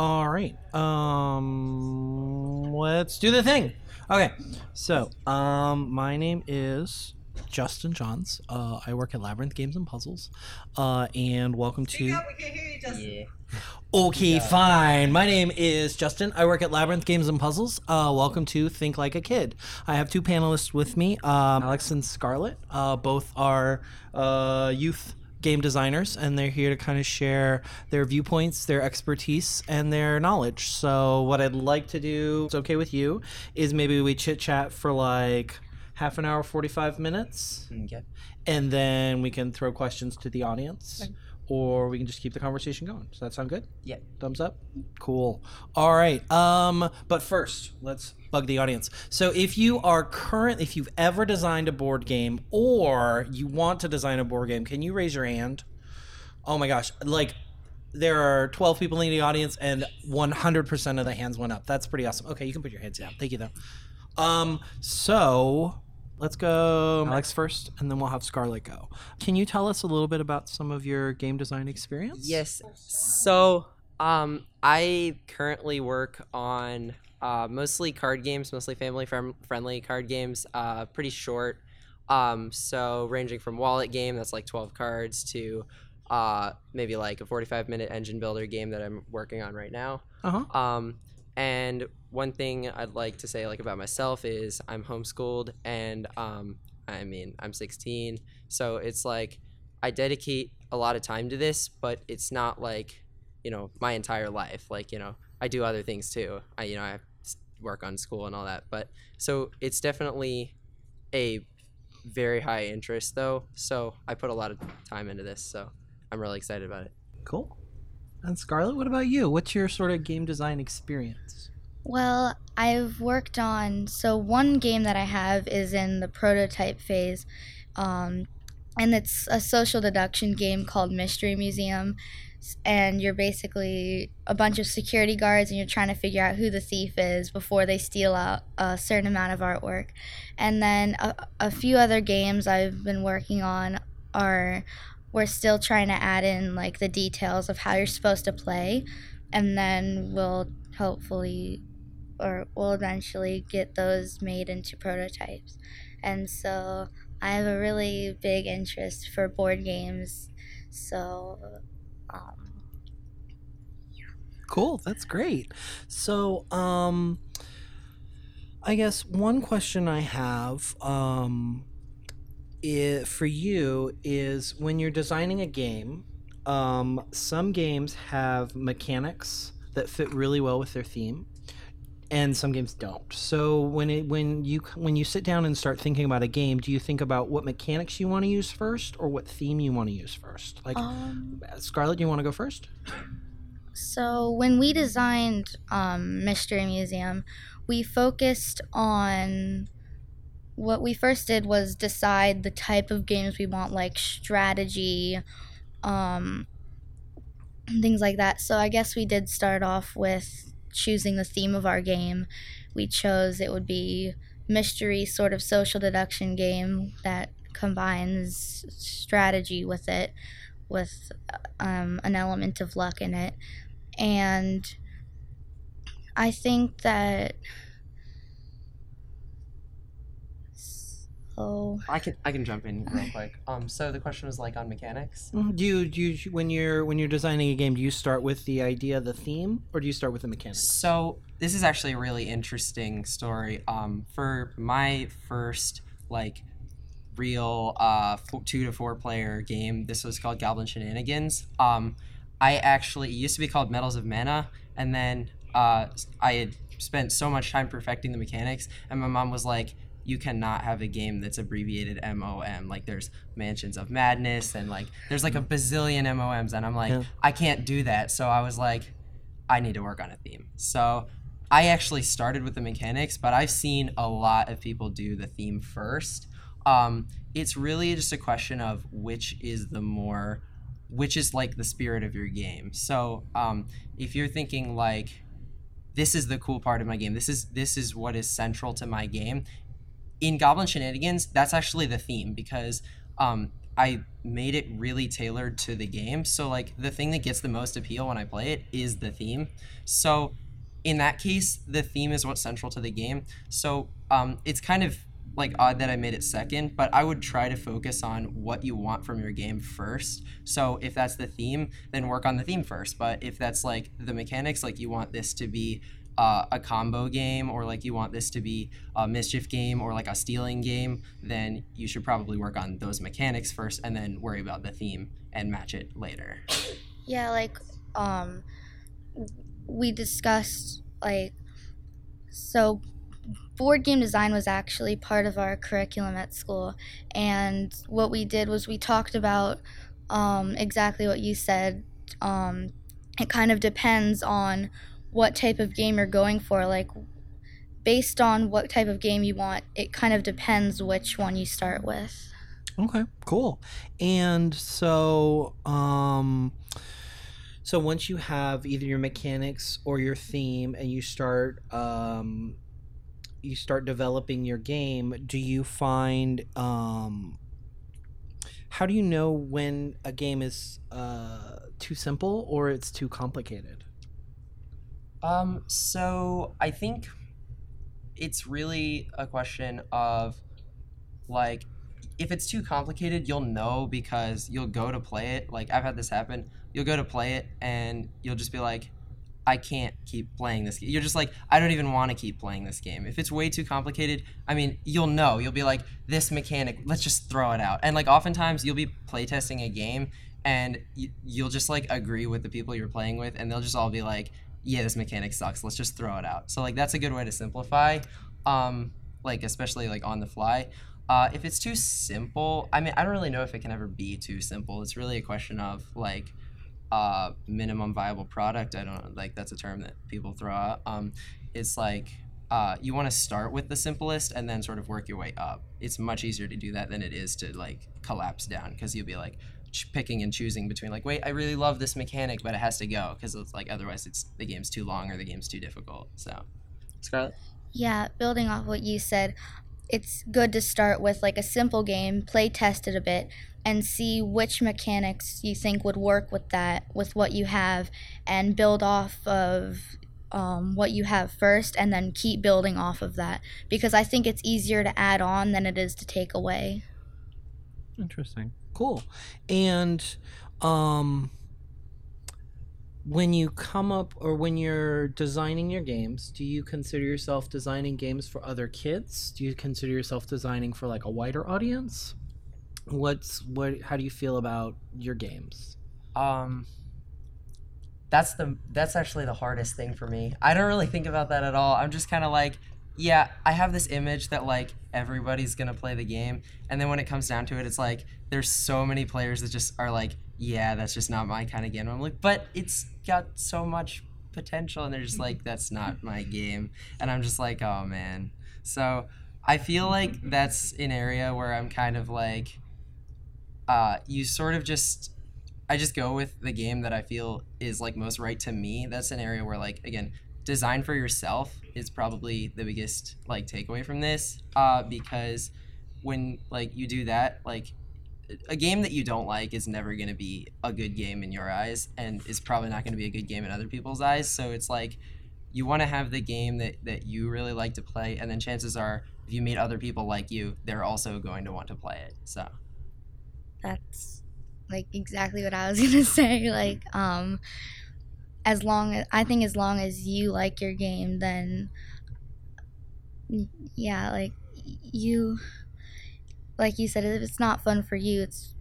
All right. Um, let's do the thing. Okay. So, um, my name is Justin Johns. Uh, I work at Labyrinth Games and Puzzles. Uh, and welcome to. we can hear you, Justin. Yeah. Okay, fine. My name is Justin. I work at Labyrinth Games and Puzzles. Uh, welcome to Think Like a Kid. I have two panelists with me, um, Alex and Scarlett. Uh, both are uh, youth game designers, and they're here to kind of share their viewpoints, their expertise, and their knowledge. So, what I'd like to do, it's okay with you, is maybe we chit chat for like half an hour, 45 minutes mm, Okay. and then we can throw questions to the audience or we can just keep the conversation going. Does that sound good? Yeah. thumbs up? Cool. All right um but first let's bug the audience. So if you are current if you've ever designed a board game or you want to design a board game can you raise your hand? Oh my gosh like there are 12 people in the audience and 100% of the hands went up. That's pretty awesome. Okay you can put your hands down. Thank you though. Um so let's go alex first and then we'll have scarlett go can you tell us a little bit about some of your game design experience Yes. So, um, I currently work on uh, mostly card games, mostly family friend- friendly card games. Uh, pretty short. Um, so ranging from wallet game that's like 12 cards to uh, maybe like a 45 minute engine builder game that I'm working on right now. uh-huh Um, and one thing I'd like to say like about myself is I'm homeschooled and um, I mean I'm 16, so it's like I dedicate a lot of time to this, but it's not like you know my entire life. Like you know I do other things too. I you know I work on school and all that, but so it's definitely a very high interest though. So I put a lot of time into this, so I'm really excited about it. Cool. And Scarlett, what about you? What's your sort of game design experience? Well, I've worked on so one game that I have is in the prototype phase, um, and it's a social deduction game called Mystery Museum, and you're basically a bunch of security guards and you're trying to figure out who the thief is before they steal out a certain amount of artwork, and then a, a few other games I've been working on are we're still trying to add in like the details of how you're supposed to play and then we'll hopefully or we'll eventually get those made into prototypes. And so i have a really big interest for board games so um, Cool, that's great. So, um I guess one question I have um i for you is when you're designing a game, um some games have mechanics that fit really well with their theme and some games don't. So when it when you when you sit down and start thinking about a game, do you think about what mechanics you want to use first or what theme you want to use first? Like um, Scarlett, you want to go first? So when we designed um, Mystery Museum, we focused on what we first did was decide the type of games we want, like strategy, um, things like that. So I guess we did start off with choosing the theme of our game. We chose it would be mystery, sort of social deduction game that combines strategy with it, with um, an element of luck in it and I think that so I can I can jump in real quick. Um, so the question was like on mechanics. Mhm. Do you, do you when you're when you're designing a game, do you start with the idea, the theme, or do you start with the mechanics? So this is actually a really interesting story. Um, for my first like real uh fo- two to four player game, this was called Goblin Shenanigans. Um, I actually it used to be called Medals of Mana, and then uh I had spent so much time perfecting the mechanics, and my mom was like. You cannot have a game that's abbreviated MOM. Like there's Mansions of Madness and like there's like a bazillion MOMs and I'm like Yeah. I can't do that. So I was like I need to work on a theme. So I actually started with the mechanics, but I've seen a lot of people do the theme first. Um, it's really just a question of which is the more, which is like the spirit of your game. So um, if you're thinking like, this is the cool part of my game. This is this is what is central to my game. In Goblin Shenanigans, that's actually the theme because um, I made it really tailored to the game. So like the thing that gets the most appeal when I play it is the theme. So in that case, the theme is what's central to the game. So um, it's kind of like odd that I made it second, but I would try to focus on what you want from your game first. So if that's the theme, then work on the theme first. But if that's like the mechanics, like you want this to be uh, a combo game or like you want this to be a mischief game or like a stealing game, then you should probably work on those mechanics first and then worry about the theme and match it later. Yeah, like um we discussed like so board game design was actually part of our curriculum at school and what we did was we talked about um, exactly what you said um, it kind of depends on what type of game you're going for like based on what type of game you want it kind of depends which one you start with Okay, cool. And so, um, so once you have either your mechanics or your theme, and you start, um, you start developing your game. Do you find, um, how do you know when a game is uh, too simple or it's too complicated? Um, so I think it's really a question of like if it's too complicated, you'll know because you'll go to play it. Like I've had this happen. You'll go to play it and you'll just be like, I can't keep playing this game. You're just like, I don't even want to keep playing this game. If it's way too complicated, I mean, you'll know. You'll be like, this mechanic, let's just throw it out. And like oftentimes you'll be playtesting a game and you'll just like agree with the people you're playing with and they'll just all be like, yeah, this mechanic sucks. Let's just throw it out. So like that's a good way to simplify. Um, like especially like on the fly. Uh, if it's too simple, I mean, I don't really know if it can ever be too simple. It's really a question of like uh, minimum viable product. I don't like that's a term that people throw out. Um, it's like uh, you want to start with the simplest and then sort of work your way up. It's much easier to do that than it is to like collapse down because you'll be like picking and choosing between like, wait, I really love this mechanic, but it has to go because it's like otherwise it's the game's too long or the game's too difficult. So, Scarlett. Yeah, building off what you said, it's good to start with like a simple game, play test it a bit, and see which mechanics you think would work with that, with what you have, and build off of um, what you have first, and then keep building off of that. Because I think it's easier to add on than it is to take away. Interesting. Cool. And um when you come up or when you're designing your games, do you consider yourself designing games for other kids? Do you consider yourself designing for like a wider audience? What's what how do you feel about your games? Um, that's the that's actually the hardest thing for me. I don't really think about that at all. I'm just kind of like, yeah, I have this image that like everybody's gonna play the game, and then when it comes down to it, it's like there's so many players that just are like, yeah, that's just not my kind of game. I'm like, but it's got so much potential, and they're just like, that's not my game, and I'm just like, oh man. So I feel like that's an area where I'm kind of like, uh, you sort of just I just go with the game that I feel is like most right to me. That's an area where like again, design for yourself is probably the biggest like takeaway from this. Uh, because when like you do that, like a game that you don't like is never going to be a good game in your eyes and is probably not going to be a good game in other people's eyes. So it's like you want to have the game that, that you really like to play and then chances are if you meet other people like you, they're also going to want to play it. So That's like exactly what I was gonna say. Like, um, as long as I think as long as you like your game, then yeah, like you, like you said, if it's not fun for you, it's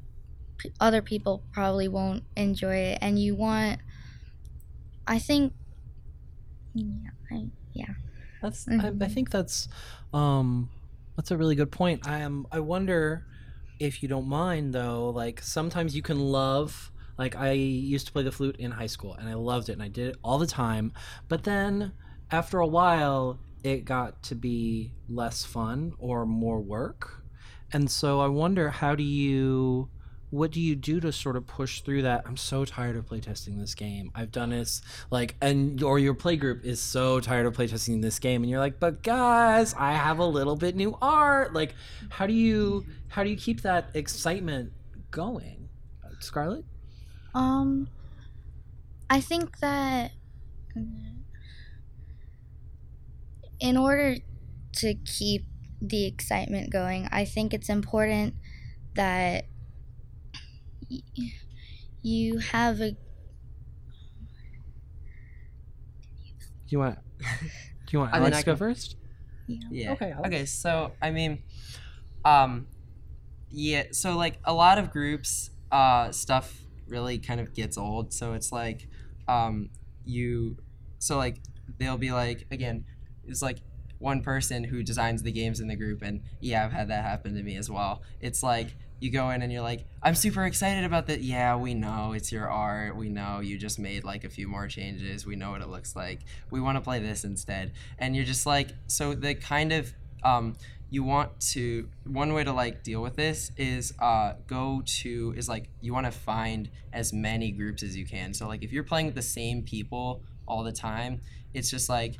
other people probably won't enjoy it, and you want. I think. Yeah, I, yeah. That's I, I Mhm. think that's um that's a really good point. I am I wonder if you don't mind though, like sometimes you can love like I used to play the flute in high school and I loved it and I did it all the time, but then after a while it got to be less fun or more work. And so I wonder how do you what do you do to sort of push through that? I'm so tired of playtesting this game. I've done this like and or your play group is so tired of playtesting this game and you're like, "But guys, I have a little bit new art." Like how do you how do you keep that excitement going. Uh, Scarlett? Um, I think that in order to keep the excitement going, I think it's important that y- you have a Do you want? Do you want I mean, Alex I to go can- first? you know, Yeah. Okay, Alex. Okay. So I mean, um, yeah. So like a lot of groups, uh, stuff really kind of gets old. So it's like, um, you, so like they'll be like again, it's like one person who designs the games in the group, and yeah, I've had that happen to me as well. It's like you go in and you're like, I'm super excited about that. Yeah, we know it's your art. We know you just made like a few more changes. We know what it looks like. We want to play this instead. And you're just like, so the kind of, um, you want to, one way to like deal with this is uh, go to, is like, you want to find as many groups as you can. So like if you're playing with the same people all the time, it's just like,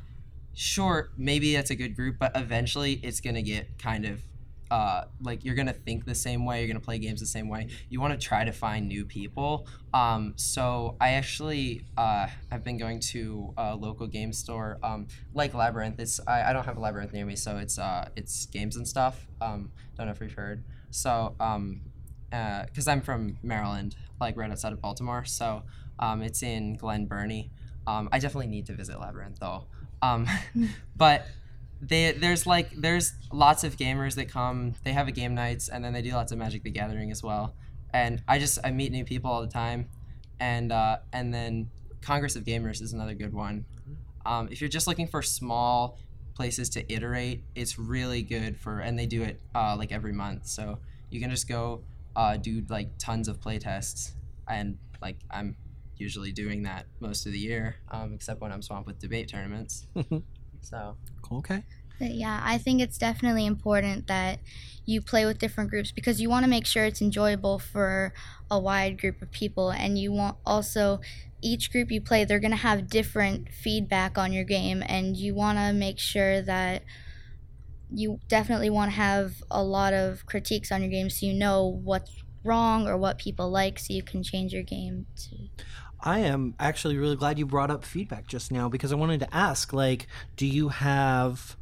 sure, maybe that's a good group, but eventually it's to get kind of uh, like you're gonna think the same way. You're gonna play games the same way. You want to try to find new people. Um, so I actually uh, have been going to a local game store um, like Labyrinth. It's I, I don't have a Labyrinth near me, so it's uh, it's games and stuff. Um, don't know if you've heard. So um, because I'm from Maryland, like right outside of Baltimore, so um, it's in Glen Burnie. Um, I definitely need to visit Labyrinth though. Um, but they there's like there's lots of gamers that come they have a game nights and then they do lots of magic the gathering as well. And i just i meet new people all the time. And uh, and then congress of gamers is another good one. Um, if you're just looking for small places to iterate it's really good for and they do it uh, like every month. So you can just go uh, do like tons of play tests and like i'm usually doing that most of the year um, except when i'm swamped with debate tournaments. So. Okay. But yeah, I think it's definitely important that you play with different groups because you want to make sure it's enjoyable for a wide group of people and you want also each group you play they're going to have different feedback on your game and you want to make sure that you definitely want to have a lot of critiques on your game so you know what's wrong or what people like so you can change your game to I am actually really glad you brought up feedback just now because I wanted to ask like do you have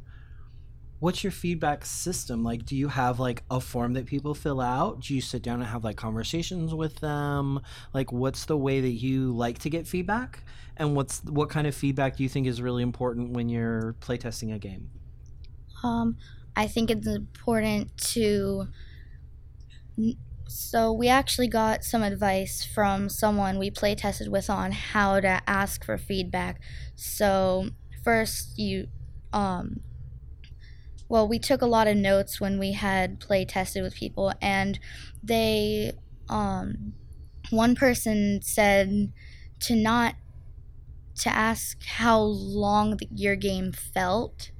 what's your feedback system? Like do you have like a form that people fill out? Do you sit down and have like conversations with them? Like what's the way that you like to get feedback? And what's what kind of feedback do you think is really important when you're playtesting a game? Um, I think it's important to. So we actually got some advice from someone we play tested with on how to ask for feedback. So first, you, um, well, we took a lot of notes when we had play tested with people, and they, um, one person said to not to ask how long your game felt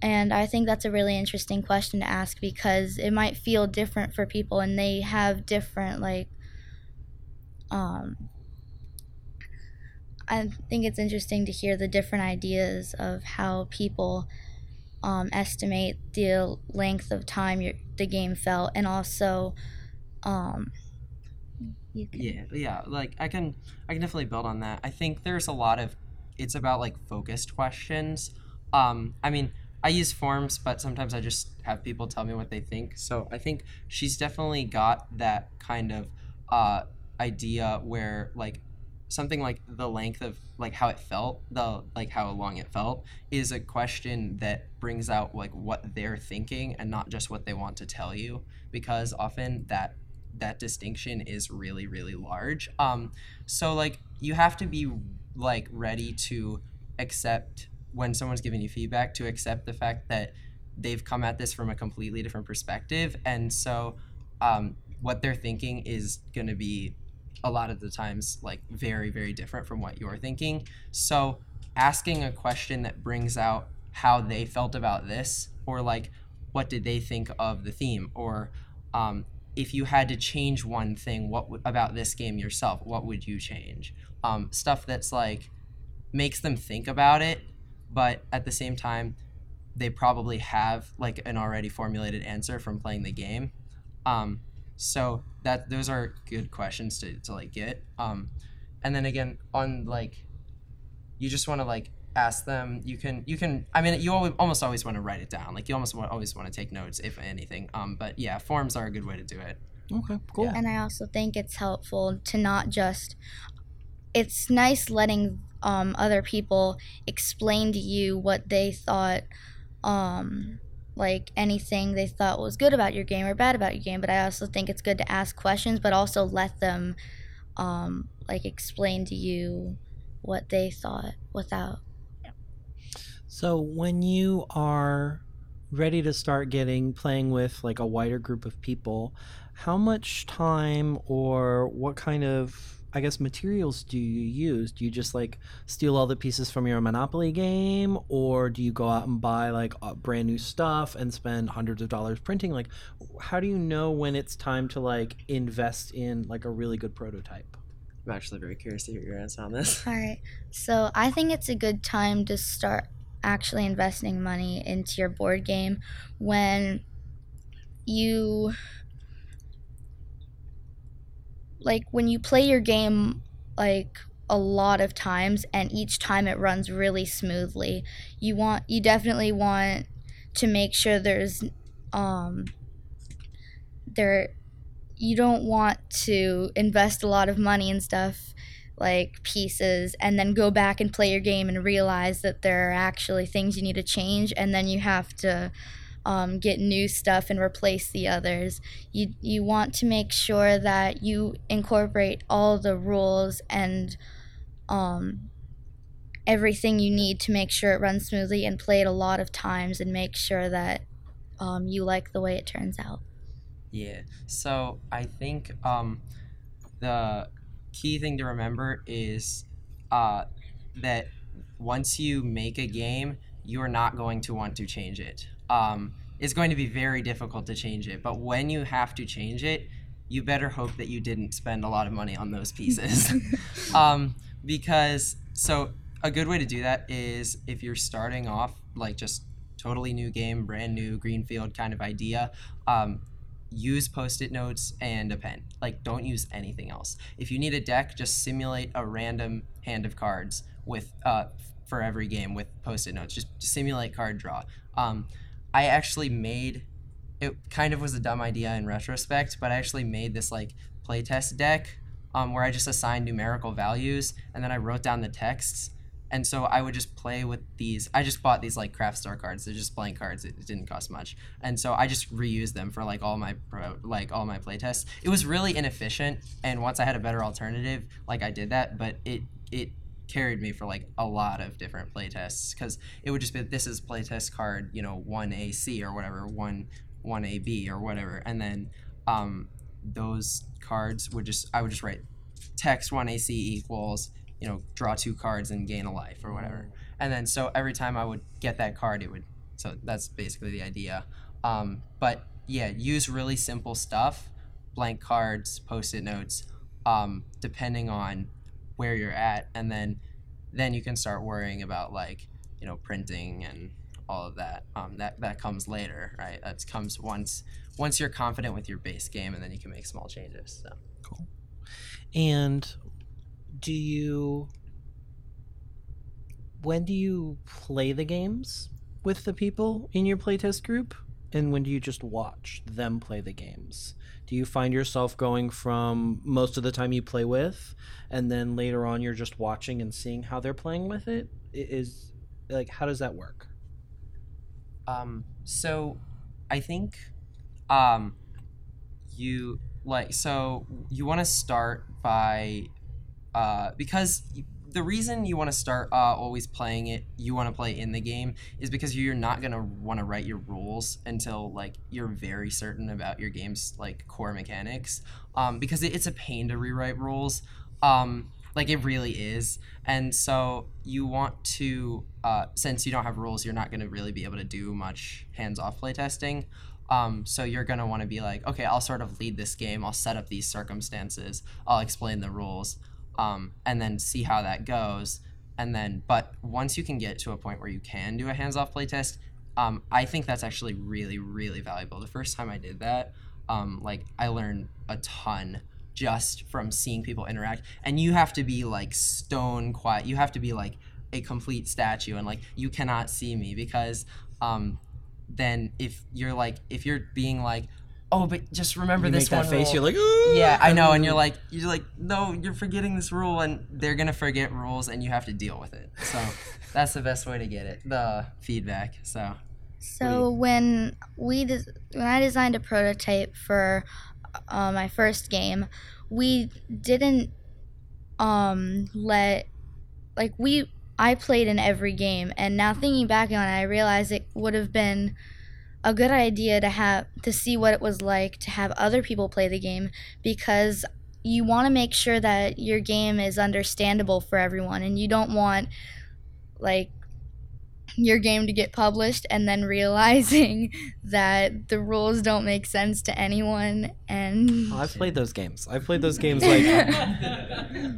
and I think that's a really interesting question to ask because it might feel different for people and they have different like um I think it's interesting to hear the different ideas of how people um, estimate the length of time your, the game felt and also um, yeah yeah like i can i can definitely build on that. I think there's a lot of it's about like focused questions. Um i mean i use forms but sometimes i just have people tell me what they think. So i think she's definitely got that kind of uh idea where like something like the length of like how it felt the like how long it felt is a question that brings out like what they're thinking and not just what they want to tell you because often that that distinction is really really large. Um so like you have to be like ready to accept when someone's giving you feedback to accept the fact that they've come at this from a completely different perspective. And so um what they're thinking is going to be a lot of the times like very very different from what you're thinking. So asking a question that brings out how they felt about this or like what did they think of the theme? Or um, if you had to change one thing what w- about this game yourself what would you change? Um, stuff that's like makes them think about it but at the same time they probably have like an already formulated answer from playing the game um, so that those are good questions to, to like get. Um, and then again on like, you just want to like ask them. You can you can. I mean, you always, almost always want to write it down. Like you almost want, always want to take notes if anything. Um, but yeah, forms are a good way to do it. Okay, cool. Yeah. And I also think it's helpful to not just. It's nice letting um, other people explain to you what they thought, um, like anything they thought was good about your game or bad about your game. But I also think it's good to ask questions, but also let them, um, like, explain to you what they thought without. So when you are ready to start getting playing with like a wider group of people, how much time or what kind of I guess materials do you use? Do you just like steal all the pieces from your Monopoly game or do you go out and buy like uh, brand new stuff and spend hundreds of dollars printing? Like how do you know when it's time to like invest in like a really good prototype? I'm actually very curious to hear your answer on this. All right. So I think it's a good time to start actually investing money into your board game when you like when you play your game like a lot of times and each time it runs really smoothly you want you definitely want to make sure there's um there you don't want to invest a lot of money and stuff like pieces and then go back and play your game and realize that there are actually things you need to change and then you have to um, get new stuff and replace the others you you want to make sure that you incorporate all the rules and um, everything you need to make sure it runs smoothly and play it a lot of times and make sure that um, you like the way it turns out Yeah. So I think um, the key thing to remember is uh, that once you make a game, you are not going to want to change it. Um, it's going to be very difficult to change it, but when you have to change it, you better hope that you didn't spend a lot of money on those pieces. um, because, so a good way to do that is if you're starting off like just totally new game, brand new greenfield kind of idea, um, use post-it notes and a pen. Like don't use anything else. If you need a deck just simulate a random hand of cards with uh, for every game with post-it notes. Just simulate card draw. Um, i actually made it kind of was a dumb idea in retrospect but i actually made this like playtest deck um, where i just assigned numerical values and then i wrote down the texts and so I would just play with these. I just bought these like craft store cards. They're just blank cards. It, it didn't cost much, and so I just reused them for like all my pro, like all my playtests. It was really inefficient, and once I had a better alternative, like I did that, but it it carried me for like a lot of different playtests because it would just be this is playtest card, you know, one AC or whatever, one one AB or whatever, and then um, those cards would just I would just write text one AC equals you know draw two cards and gain a life or whatever. And then so every time i would get that card it would so that's basically the idea. Um, but yeah use really simple stuff blank cards post-it notes um, depending on where you're at and then then you can start worrying about like you know printing and all of that um, that that comes later right that comes once once you're confident with your base game and then you can make small changes so And do you when do you play the games with the people in your playtest group? And when do you just watch them play the games? Do you find yourself going from most of the time you play with and then later on you're just watching and seeing how they're playing with it? Is like how does that work? Um, so I think um, you like so you want to start by uh, because the reason you want to start uh, always playing it you want to play in the game is because you're not going to want to write your rules until like you're very certain about your game's like core mechanics um, because it, it's a pain to rewrite rules um, like it really is. And so you want to uh, since you don't have rules you're not going to really be able to do much hands-off playtesting um, so you're going to want to be like okay i'll sort of lead this game. I'll set up these circumstances. I'll explain the rules um, and then see how that goes and then but once you can get to a point where you can do a hands-off playtest um, i think that's actually really really valuable the first time i did that um, like I learned a ton just from seeing people interact. And you have to be like stone quiet. You have to be like a complete statue, and like you cannot see me because um, then if you're like if you're being like oh but just remember You this make that one face. rule." You're like, Ooh! yeah i know and you're like you're like no you're forgetting this rule and they're gonna forget rules and you have to deal with it so that's the best way to get it the feedback so So when we des- when I designed a prototype for uh, my first game, we didn't um let like we I played in every game and now thinking back on it I realized it would have been a good idea to have to see what it was like to have other people play the game because you want to make sure that your game is understandable for everyone and you don't want like your game to get published and then realizing that the rules don't make sense to anyone and oh, I've played those games. I've played those games like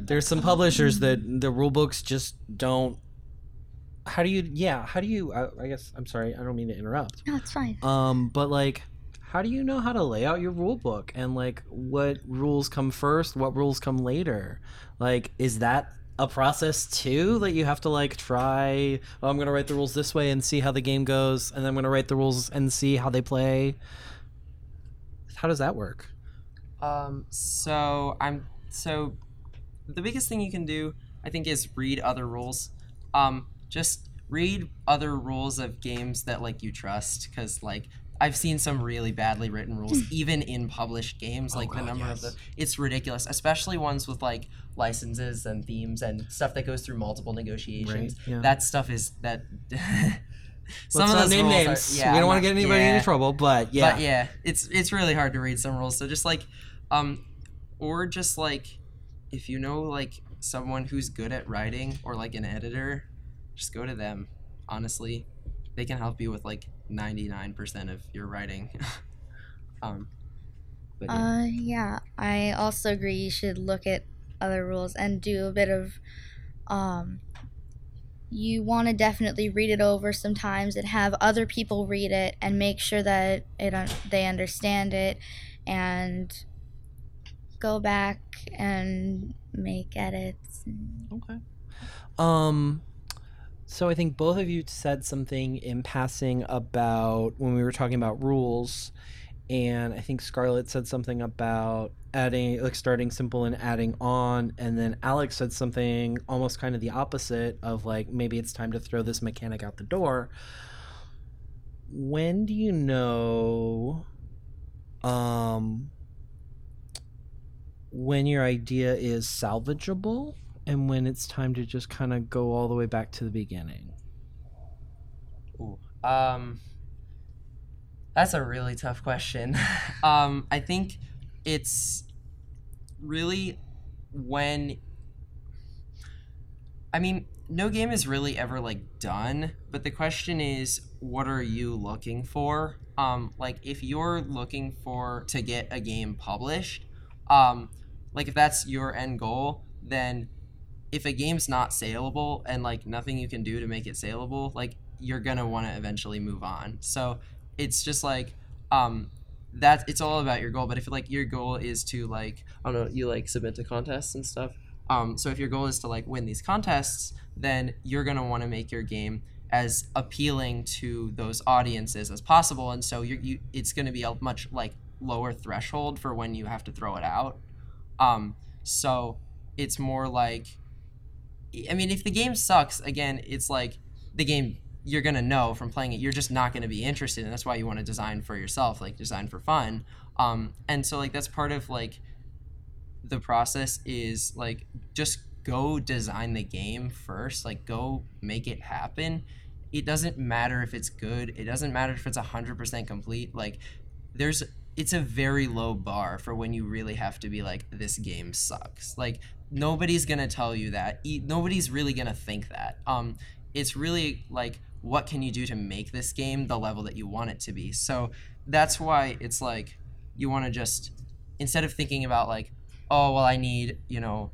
there's some publishers that the rule books just don't how do you yeah how do you I, I guess i'm sorry i don't mean to interrupt. No it's fine. Um but like how do you know how to lay out your rule book and like what rules come first what rules come later? Like is that a process too that you have to like try oh, i'm gonna write the rules this way and see how the game goes and then i'm gonna write the rules and see how they play how does that work? Um, so I'm so the biggest thing you can do, I think, is read other rules. Um, just read other rules of games that like you trust, because like I've seen some really badly written rules, even in published games. Like the God, number yes. of the, it's ridiculous, especially ones with like licenses and themes and stuff that goes through multiple negotiations. Right, yeah. That stuff is that. some Let's of those name rules are- names. yeah, we don't want to get anybody yeah. into trouble, but yeah. But yeah, it's it's really hard to read some rules. So just like, um, or just like, if you know like someone who's good at writing or like an editor, just go to them. Honestly, they can help you with like ninety nine percent of your writing. um, but yeah. uh yeah i also agree you should look at other rules and do a bit of um you want to definitely read it over sometimes and have other people read it and make sure that it un- they understand it and go back and make edits Okay. Um so I think both of you said something in passing about when we were talking about rules and I think Scarlett said something about adding like starting simple and adding on and then Alex said something almost kind of the opposite of like maybe it's time to throw this mechanic out the door. When do you know um when your idea is salvageable and when it's time to just kind of go all the way back to the beginning. Ooh. Um, that's a really tough question. um, I think it's really when. I mean, no game is really ever like done, but the question is, what are you looking for? Um, like if you're looking for to get a game published, um, like if that's your end goal, then if a game's not saleable and like nothing you can do to make it saleable, like you're gonna want to eventually move on. So it's just like um that it's all about your goal. But if like your goal is to like I don't know, you like submit to contests and stuff. Um, so if your goal is to like win these contests, then you're gonna want to make your game as appealing to those audiences as possible. And so you it's gonna be a much like lower threshold for when you have to throw it out. Um, so it's more like I mean, if the game sucks, again, it's like the game you're gonna know from playing it. You're just not gonna be interested, and that's why you want to design for yourself, like design for fun. Um, and so like that's part of like the process is like just go design the game first. Like go make it happen. It doesn't matter if it's good. It doesn't matter if it's hundred percent complete. Like there's it's a very low bar for when you really have to be like this game sucks. Like nobody's gonna tell you that. E- Nobody's really gonna think that. Um, it's really like what can you do to make this game the level that you want it to be. So that's why it's like you want to just instead of thinking about like oh well I need you know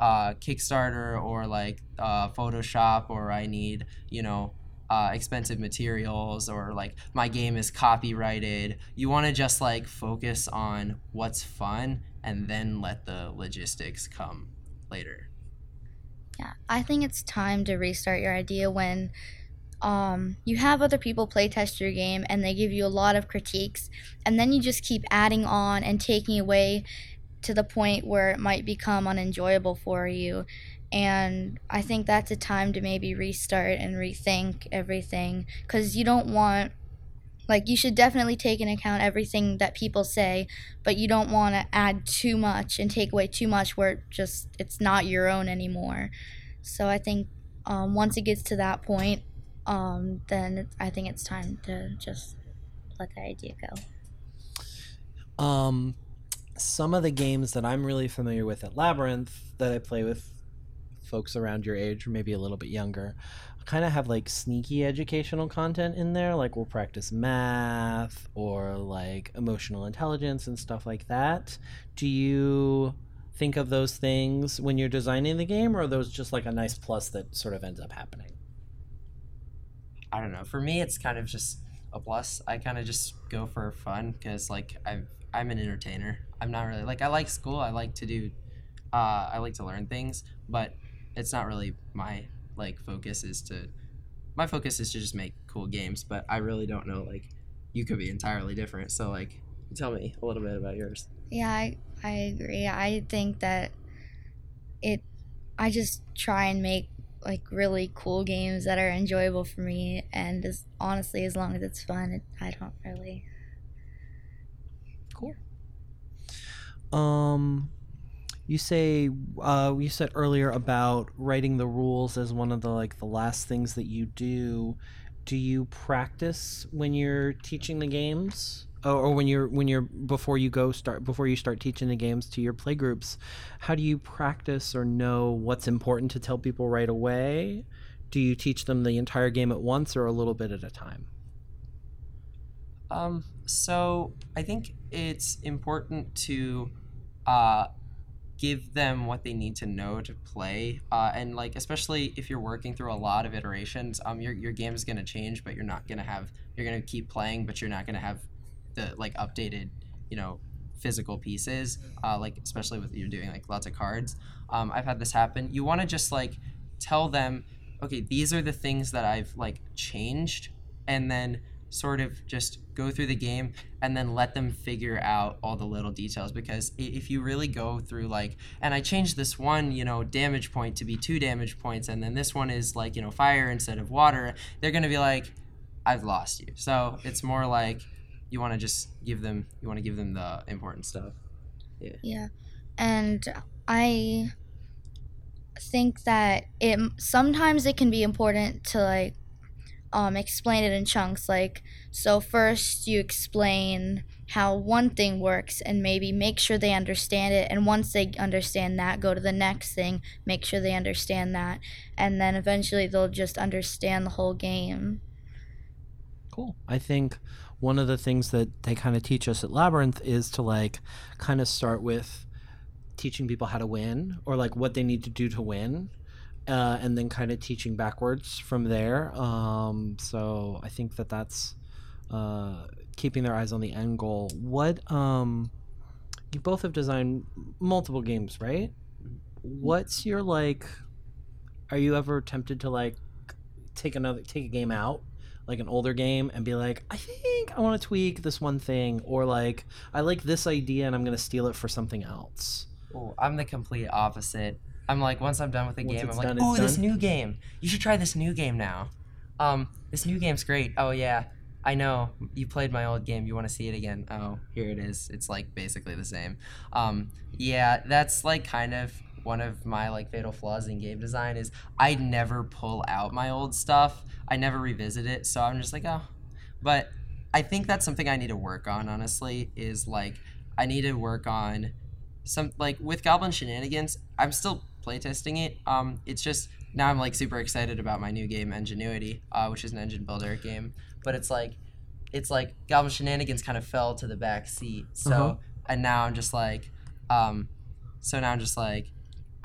uh, Kickstarter or like uh, Photoshop or I need you know uh, expensive materials or like my game is copyrighted. You want to just like focus on what's fun and then let the logistics come later. Yeah, I think it's time to restart your idea when um, you have other people play test your game and they give you a lot of critiques, and then you just keep adding on and taking away to the point where it might become unenjoyable for you. And I think that's a time to maybe restart and rethink everything because you don't want like you should definitely take into account everything that people say but you don't want to add too much and take away too much where it just it's not your own anymore. So i think um, once it gets to that point um, then i think it's time to just let the idea go. Um, some of the games that I'm really familiar with at Labyrinth that I play with folks around your age or maybe a little bit younger kind of have like sneaky educational content in there like we'll practice math or like emotional intelligence and stuff like that do you think of those things when you're designing the game or are those just like a nice plus that sort of ends up happening I don't know. For me, it's kind of just a plus. I kind of just go for fun because like I'm I'm an entertainer. I'm not really like I like school. I like to do, uh, I like to learn things, but it's not really my like focus is to. My focus is to just make cool games, but I really don't know. Like, you could be entirely different. So like, tell me a little bit about yours. Yeah, I, I agree. I think that it, I just try and make like really cool games that are enjoyable for me. And as honestly, as long as it's fun, it, I don't really. Cool. Um, you say uh, you said earlier about writing the rules as one of the like the last things that you do. Do you practice when you're teaching the games? Or, or when you're when you're before you go start before you start teaching the games to your play groups, how do you practice or know what's important to tell people right away? Do you teach them the entire game at once or a little bit at a time? Um, so I think it's important to uh, give them what they need to know to play, uh, and like especially if you're working through a lot of iterations, um, your your game is gonna change, but you're not gonna have you're gonna keep playing, but you're not gonna have the like updated, you know, physical pieces. Uh, like especially with you're doing like lots of cards. Um, I've had this happen. You want to just like tell them, okay, these are the things that I've like changed, and then sort of just go through the game and then let them figure out all the little details. Because if you really go through like and i changed this one you know damage point to be two damage points and then this one is like you know fire instead of water they're going to be like i've lost you. So it's more like you want to just give them you want to give them the important stuff. Yeah. Yeah, and I think that it sometimes it can be important to like um explain it in chunks. Like so, first you explain how one thing works and maybe make sure they understand it and once they understand that go to the next thing make sure they understand that and then eventually they'll just understand the whole game Cool. I think one of the things that they kind of teach us at Labyrinth is to like kind of start with teaching people how to win or like what they need to do to win. Uh, and then kind of teaching backwards from there. Um, so I think that that's uh, keeping their eyes on the end goal. What um, you both have designed multiple games, right? What's your like? Are you ever tempted to like take another take a game out like an older game and be like, I think I want to tweak this one thing, or like, I like this idea and I'm going to steal it for something else. Oh, I'm the complete opposite. I'm like, once I'm done with the Once game, I'm like, done, oh, this done." new game. You should try this new game now. Um, this new game's great. Oh yeah, I know. You played my old game. You want to see it again? Oh, here it is. It's like basically the same. Um, yeah, that's like kind of one of my like fatal flaws in game design is I never pull out my old stuff. I never revisit it. So I'm just like, oh. But I think that's something I need to work on. Honestly, is like I need to work on some like with Goblin Shenanigans. I'm still playtesting it. Um, it's just now I'm like super excited about my new game Ingenuity, uh, which is an engine builder game. But it's like, it's like Goblin Shenanigans kind of fell to the back seat. So Uh-huh. and now I'm just like, um, so now I'm just like,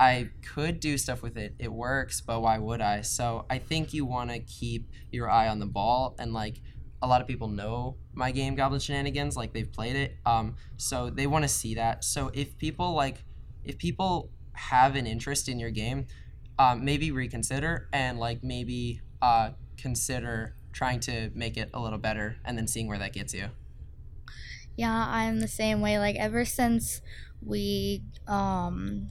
I could do stuff with it. It works, but why would I? So I think you want to keep your eye on the ball and like a lot of people know my game Goblin Shenanigans, like they've played it. Um, so they want to see that. So if people like, if people have an interest in your game, um, maybe reconsider and like maybe uh, consider trying to make it a little better and then seeing where that gets you. Yeah, I'm the same way. Like ever since we um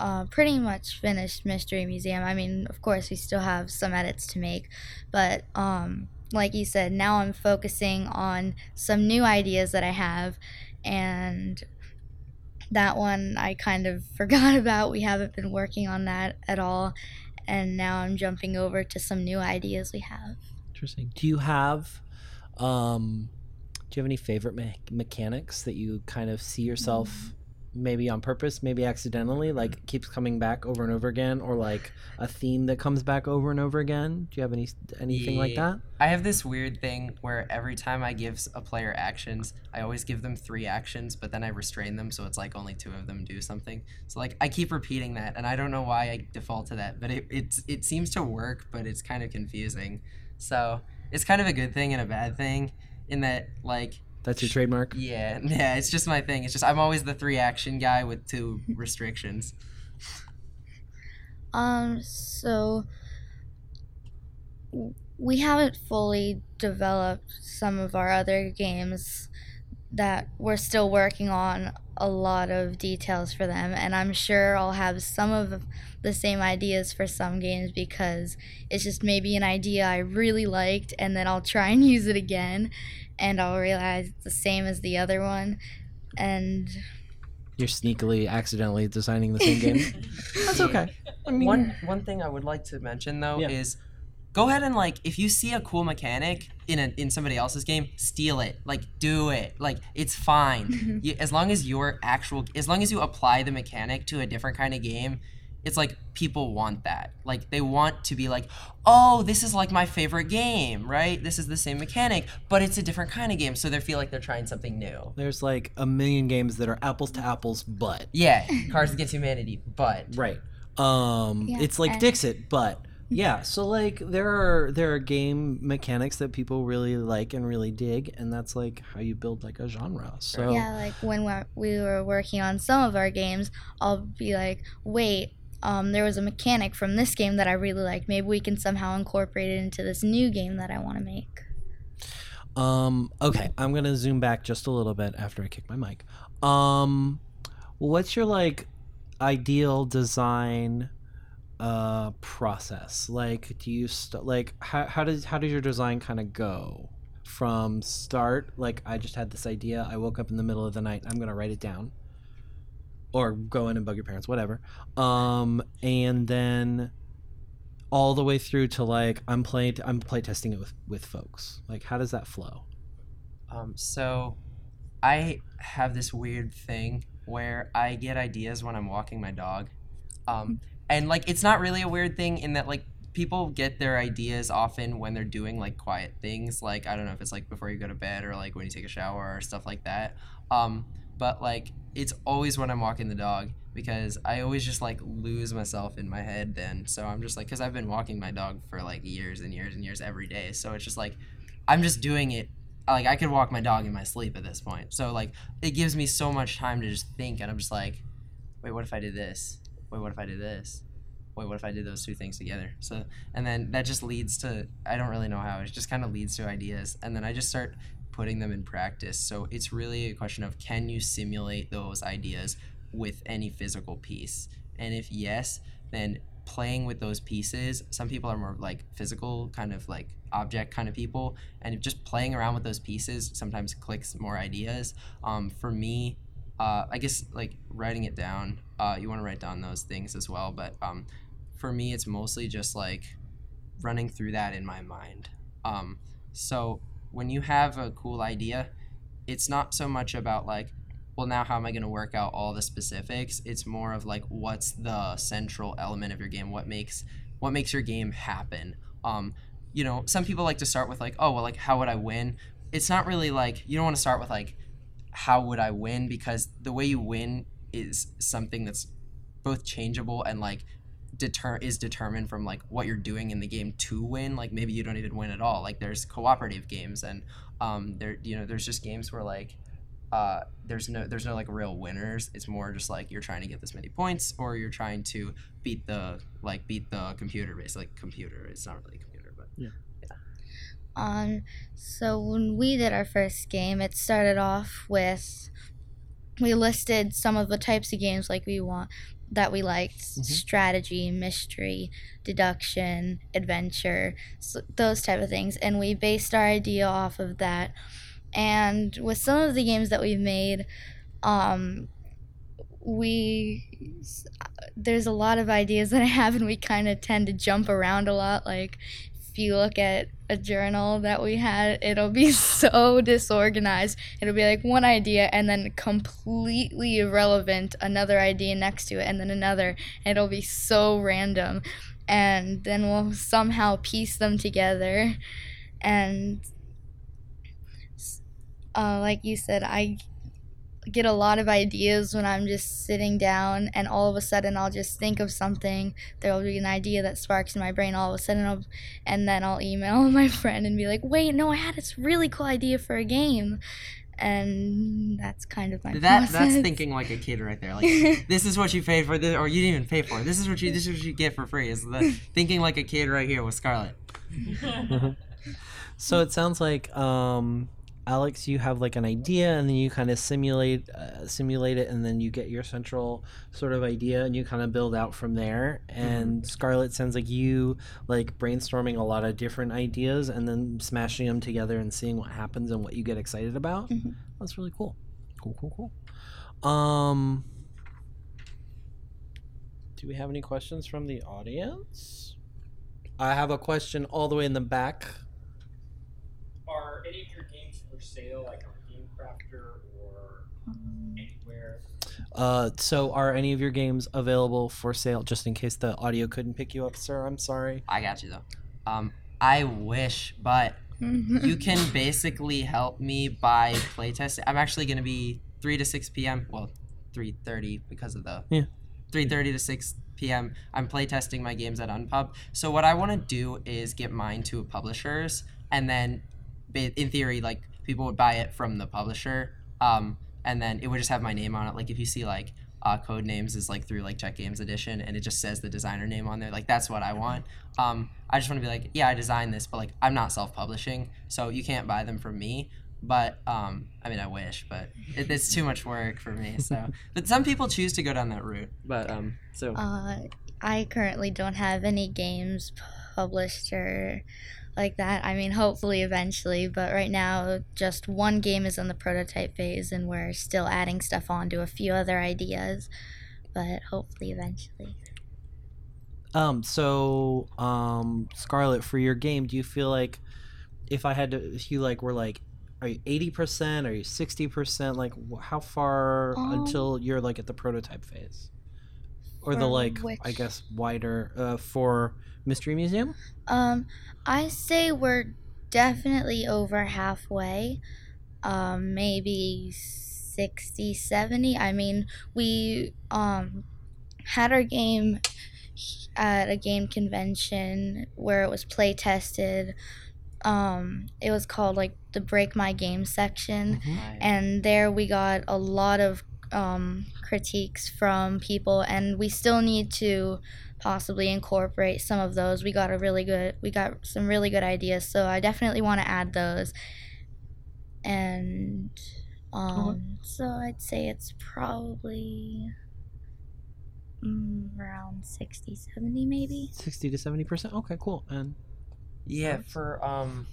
uh, pretty much finished Mystery Museum. I mean, of course, we still have some edits to make, but um, like you said, now I'm focusing on some new ideas that I have, and that one I kind of forgot about. We haven't been working on that at all, and now I'm jumping over to some new ideas we have. Interesting. Do you have, um, do you have any favorite me- mechanics that you kind of see yourself? Maybe on purpose, maybe accidentally, like mm. keeps coming back over and over again, or like a theme that comes back over and over again? Do you have any anything like that? I have this weird thing where every time I give a player actions, I always give them three actions, but then I restrain them so it's like only two of them do something. So like I keep repeating that, and I don't know why I default to that, but it it's, it seems to work, but it's kind of confusing. So it's kind of a good thing and a bad thing in that like That's your trademark. yeah yeah it's just my thing. It's just I'm always the three action guy with two restrictions. Um, so we haven't fully developed some of our other games that we're still working on a lot of details for them and I'm sure I'll have some of the same ideas for some games because it's just maybe an idea I really liked and then I'll try and use it again and I'll realize it's the same as the other one and You're sneakily, accidentally designing the same game. That's okay. I mean, one one thing I would like to mention though Yeah. is go ahead and like if you see a cool mechanic in a in somebody else's game, steal it. Like do it. Like it's fine. you, as long as your actual as long as you apply the mechanic to a different kind of game, it's like people want that. Like they want to be like, "Oh, this is like my favorite game, right? This is the same mechanic, but it's a different kind of game." So they feel like they're trying something new. there's like a million games that are apples to apples, but Yeah, Cards Against Humanity, but right. Um, Yeah, it's like and- Dixit, but yeah. So like there are there are game mechanics that people really like and really dig, and that's like how you build like a genre. So Yeah, like when we're, we were working on some of our games, I'll be like, wait, um, there was a mechanic from this game that I really liked. Maybe we can somehow incorporate it into this new game that I want to make. Um, okay, I'm gonna zoom back just a little bit after I kick my mic. Um, what's your like ideal design uh process? Like, do you st- like how how does how does your design kind of go from start? Like, I just had this idea. I woke up in the middle of the night. I'm gonna write it down, or go in and bug your parents, whatever. Um, and then all the way through to like I'm playing I'm play testing it with with folks. Like how does that flow? Um, so I have this weird thing where I get ideas when I'm walking my dog. Um, and like it's not really a weird thing in that like people get their ideas often when they're doing like quiet things like I don't know if it's like before you go to bed or like when you take a shower or stuff like that. Um, but like it's always when I'm walking the dog because I always just like lose myself in my head then. So I'm just like cuz I've been walking my dog for like years and years and years every day. So it's just like I'm just doing it like I could walk my dog in my sleep at this point. So like it gives me so much time to just think and I'm just like, wait, what if I did this? Wait, what if I did this? Wait, what if I did those two things together? So and then that just leads to I don't really know how. It just kind of leads to ideas and then I just start putting them in practice. So it's really a question of can you simulate those ideas with any physical piece? And if yes, then playing with those pieces, some people are more like physical kind of like object kind of people and just playing around with those pieces sometimes clicks more ideas. Um, for me, uh, I guess like writing it down, uh, you want to write down those things as well. But um, for me, it's mostly just like running through that in my mind. Um, so when you have a cool idea, it's not so much about like, well, now how am I going to work out all the specifics? It's more of like, what's the central element of your game? What makes what makes your game happen? Um, you know, some people like to start with like, oh, well, like how would I win? It's not really like you don't want to start with like how would I win because the way you win is something that's both changeable and like deter is determined from like what you're doing in the game to win. Like maybe you don't even win at all. Like there's cooperative games and um there you know there's just games where like uh, there's no there's no like real winners. It's more just like you're trying to get this many points, or you're trying to beat the like beat the computer base like computer. It's not really a computer, but yeah. Um, so when we did our first game, it started off with we listed some of the types of games like we want that we liked: strategy, mystery, deduction, adventure, so those type of things, and we based our idea off of that. And with some of the games that we've made, um, we there's a lot of ideas that I have, and we kind of tend to jump around a lot. Like if you look at a journal that we had, it'll be so disorganized. It'll be like one idea and then completely irrelevant, another idea next to it, and then another. It'll be so random. And then we'll somehow piece them together. And uh, like you said, I get a lot of ideas when I'm just sitting down, and all of a sudden I'll just think of something. There will be an idea that sparks in my brain all of a sudden, I'll, and then I'll email my friend and be like, "Wait, no, I had this really cool idea for a game," and that's kind of my that that's thinking like a kid right there. Like this is what you paid for, this, or you didn't even pay for. it. This is what you this is what you get for free. Is the thinking like a kid right here with Scarlett. So it sounds like um, Alex, you have like an idea, and then you kind of simulate uh, simulate it, and then you get your central sort of idea, and you kind of build out from there. And Scarlett sounds like you like brainstorming a lot of different ideas, and then smashing them together and seeing what happens and what you get excited about. Mhm. That's really cool. Cool, cool, cool. Um, do we have any questions from the audience? I have a question all the way in the back. Are any of your games for sale, like on Game Crafter or anywhere? Uh, so are any of your games available for sale? Just in case the audio couldn't pick you up, sir. I'm sorry. I got you though. Um, I wish, but you can basically help me by playtesting. I'm actually gonna be three to six p.m. Well, three thirty because of the Yeah. three thirty to six p.m. I'm playtesting my games at Unpub. So what I want to do is get mine to publishers, and then, in theory, like people would buy it from the publisher, um, and then it would just have my name on it. Like if you see like uh, Codenames is like through like Czech Games Edition, and it just says the designer name on there. Like that's what I want. Um, I just want to be like, yeah, I designed this, but like I'm not self-publishing, so you can't buy them from me. But um, I mean, I wish, but it, it's too much work for me. So, but some people choose to go down that route. But um, so Uh, I currently don't have any games published or like that. I mean, hopefully eventually, but right now, just one game is in the prototype phase, and we're still adding stuff on to a few other ideas. But hopefully, eventually. Um, so um, Scarlett, for your game, do you feel like if I had to, if you like were like, are you eighty percent? Are you sixty percent? Like, how far Um, until you're like at the prototype phase, or the like, I guess wider uh, for Mystery Museum? Um, I say we're definitely over halfway. Um, maybe 60, 70. I mean, we um had our game at a game convention where it was play tested. Um, it was called like the Break My Game section I- and there we got a lot of um, critiques from people and we still need to possibly incorporate some of those. We got a really good we got some really good ideas so i definitely want to add those. And um, so i'd say it's probably mm, around 60 70 maybe. Sixty to seventy percent. Okay, cool. And Yeah, for um,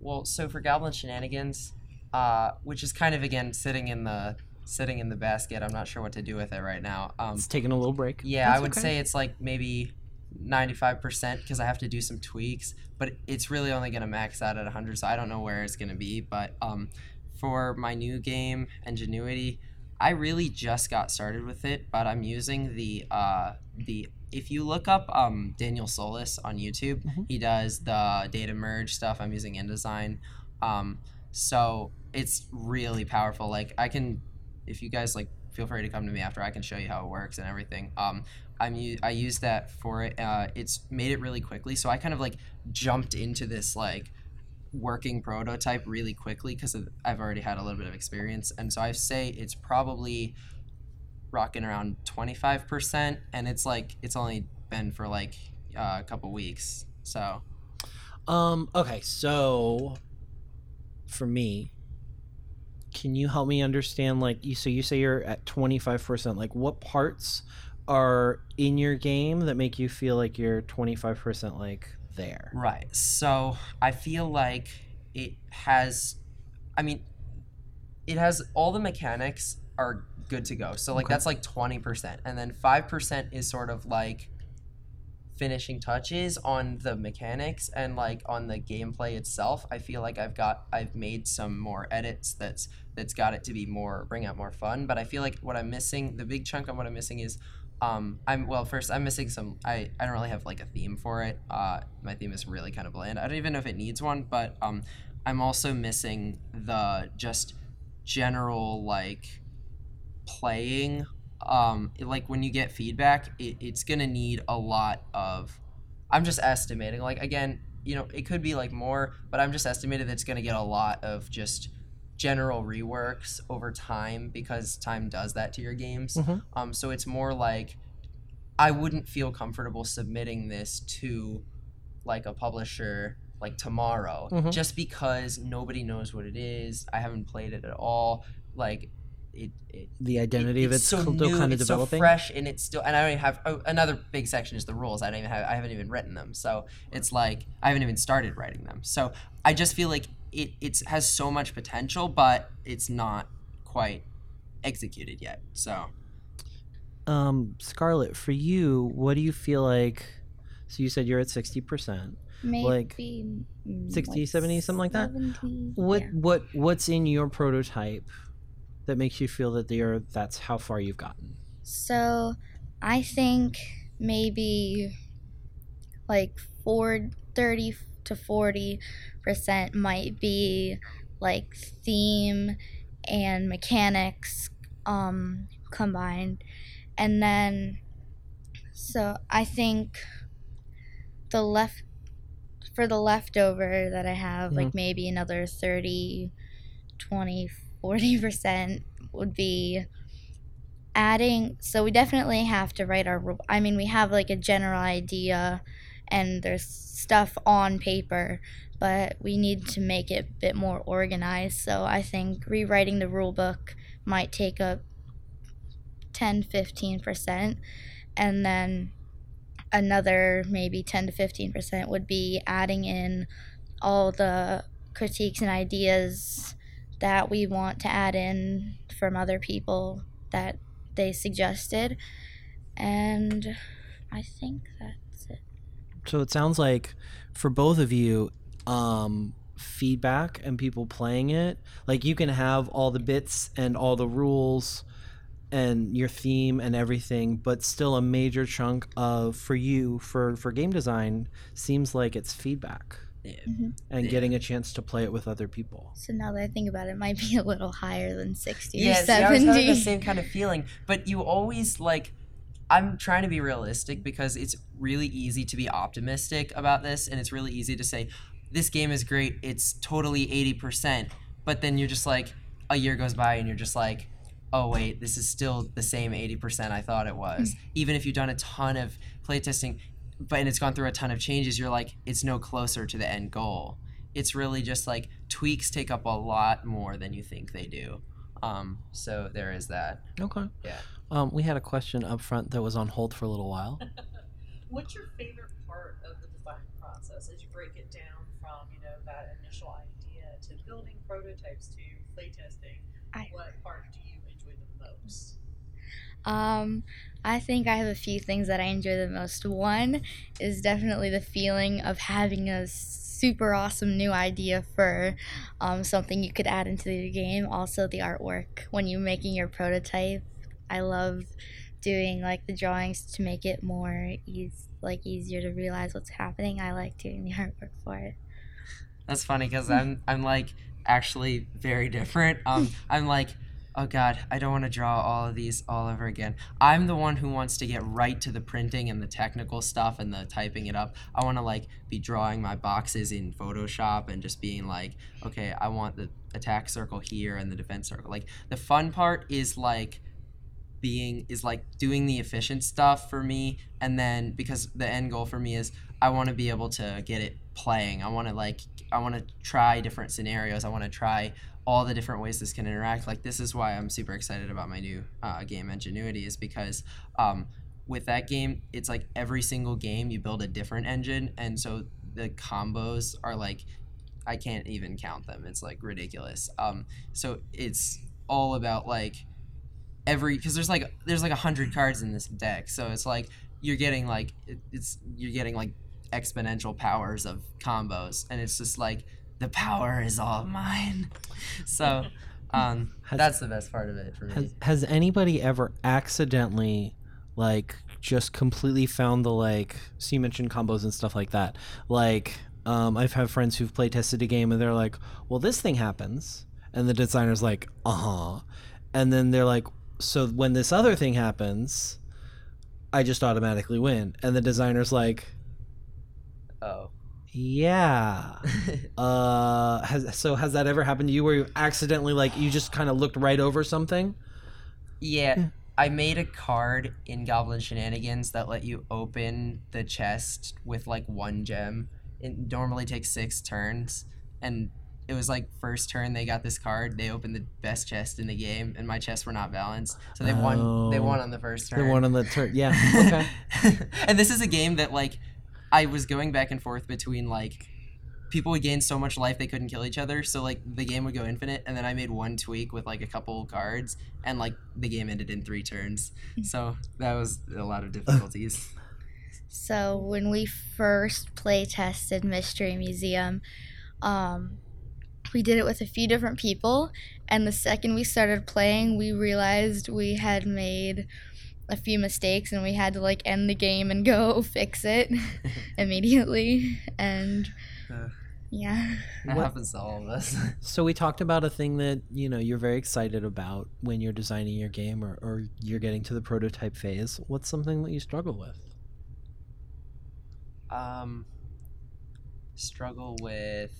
well, so for Goblin Shenanigans, uh, which is kind of again sitting in the sitting in the basket. I'm not sure what to do with it right now. Um, it's taking a little break. yeah, That's I would okay. say it's like maybe 95% because I have to do some tweaks, but it's really only going to max out at 100, so I don't know where it's going to be. But um, for my new game, Ingenuity, I really just got started with it, but I'm using the uh, the if you look up um, Daniel Solis on YouTube, Mhm. he does the data merge stuff. I'm using InDesign, um, so it's really powerful. Like I can, if you guys like feel free to come to me after. I can show you how it works and everything. Um, I'm I use that for it. Uh, it's made it really quickly, so I kind of like jumped into this like working prototype really quickly because I've already had a little bit of experience, and so I say it's probably rocking around 25%, and it's like it's only been for like uh, a couple weeks. So Um. Okay. So, for me, can you help me understand? Like, you so you say you're at twenty five percent. Like, what parts are in your game that make you feel like you're twenty five percent like there? Right. So I feel like it has, I mean, it has all the mechanics are good to go. So like Okay. that's like 20%. And then 5% is sort of like finishing touches on the mechanics and like on the gameplay itself. I feel like I've got I've made some more edits that's that's got it to be more bring out more fun, but I feel like what I'm missing, the big chunk of what I'm missing is um, I'm well. First, I'm missing some. I, I don't really have like a theme for it. Uh, my theme is really kind of bland. I don't even know if it needs one. But um, I'm also missing the just general like playing. Um, like when you get feedback, it, it's gonna need a lot of. I'm just estimating. Like again, you know, it could be like more, but I'm just estimating that it's gonna get a lot of just general reworks over time because time does that to your games. Mhm. Um, so it's more like I wouldn't feel comfortable submitting this to like a publisher like tomorrow Mhm. just because nobody knows what it is. I haven't played it at all. Like it, it The identity of it's so still new, kind of it's developing. so fresh, and it's still. And I don't even have oh, another big section is the rules. I don't even have. I haven't even written them, so it's like I haven't even started writing them. So I just feel like it it's has so much potential, but it's not quite executed yet. So Um, Scarlett, for you, what do you feel like? So you said you're at sixty percent. Maybe Like, mm, 60, 70, something like that? 70, What yeah. what what's in your prototype that makes you feel that you're that's how far you've gotten? So I think maybe like four, 30 to 40 percent might be like theme and mechanics um, combined. And then, so I think the left, for the leftover that I have, like maybe another 30, 20, 40 percent would be adding so we definitely have to write our i mean we have like a general idea and there's stuff on paper but we need to make it a bit more organized. So i think rewriting the rule book might take up 10 15% and then another maybe 10 to 15% would be adding in all the critiques and ideas that we want to add in from other people that they suggested. And i think that's it. So it sounds like for both of you, um, feedback and people playing it, like you can have all the bits and all the rules and your theme and everything, but still a major chunk of for you for for game design seems like it's feedback yeah. Mm-hmm. and Yeah. getting a chance to play it with other people. so now that i think about it, it might be a little higher than 60 Yeah, or see, I was 70 having the same kind of feeling. But you always like I'm trying to be realistic because it's really easy to be optimistic about this and it's really easy to say this game is great, it's totally 80%, but then you're just like a year goes by and you're just like oh wait, this is still the same 80% I thought it was. Hmm. Even if you've done a ton of playtesting but and it's gone through a ton of changes, you're like it's no closer to the end goal. It's really just like tweaks take up a lot more than you think they do. Um, so there is that. Okay. Yeah. Um, we had a question up front that was on hold for a little while. What's your favorite part of the design process as you break it down from, you know, that initial idea to building prototypes to playtesting? I- What part do you enjoy the most? Um, I think I have a few things that I enjoy the most. One is definitely the feeling of having a super awesome new idea for um, something you could add into the game. Also, the artwork when you're making your prototype. I love doing like the drawings to make it more easy, like easier to realize what's happening. I like doing the artwork for it. That's funny because I'm I'm like actually very different. Um, I'm like oh god, I don't want to draw all of these all over again. I'm the one who wants to get right to the printing and the technical stuff and the typing it up. I want to like be drawing my boxes in Photoshop and just being like, okay, I want the attack circle here and the defense circle. Like the fun part is like being is like doing the efficient stuff for me and then because the end goal for me is I want to be able to get it playing. I want to like I want to try different scenarios. I want to try all the different ways this can interact. Like this is why I'm super excited about my new uh, game Ingenuity is because um, with that game it's like every single game you build a different engine and so the combos are like I can't even count them. It's like ridiculous. Um, so it's all about like every because there's like there's like a hundred cards in this deck. So it's like you're getting like it- it's you're getting like exponential powers of combos, and it's just like the power is all mine. So um, Has- that's the best part of it for me. Has has anybody ever accidentally like just completely found the like so you mentioned combos and stuff like that. Like um I've had friends who've play tested a game and they're like, Well this thing happens and the designer's like, uh-huh. And then they're like, So when this other thing happens, I just automatically win. And the designer's like, oh. Yeah. Uh has so has that ever happened to you where you accidentally like you just kind of looked right over something? Yeah, I made a card in Goblin Shenanigans that let you open the chest with like one gem. It normally takes six turns, and it was like first turn they got this card. They opened the best chest in the game, and my chests were not balanced, so they won. They Oh. won on the first turn. They won on the turn. Yeah. Okay. and this is a game that like I was going back and forth between like people would gain so much life they couldn't kill each other, so like the game would go infinite, and then I made one tweak with like a couple cards, and like the game ended in three turns. So that was a lot of difficulties. So when we first play tested Mystery Museum, um, we did it with a few different people, and the second we started playing, we realized we had made a few mistakes, and we had to like end the game and go fix it immediately. And Uh. yeah, that What- happens to all of us. So we talked about a thing that you know you're very excited about when you're designing your game or, or you're getting to the prototype phase. What's something that you struggle with? um, struggle with.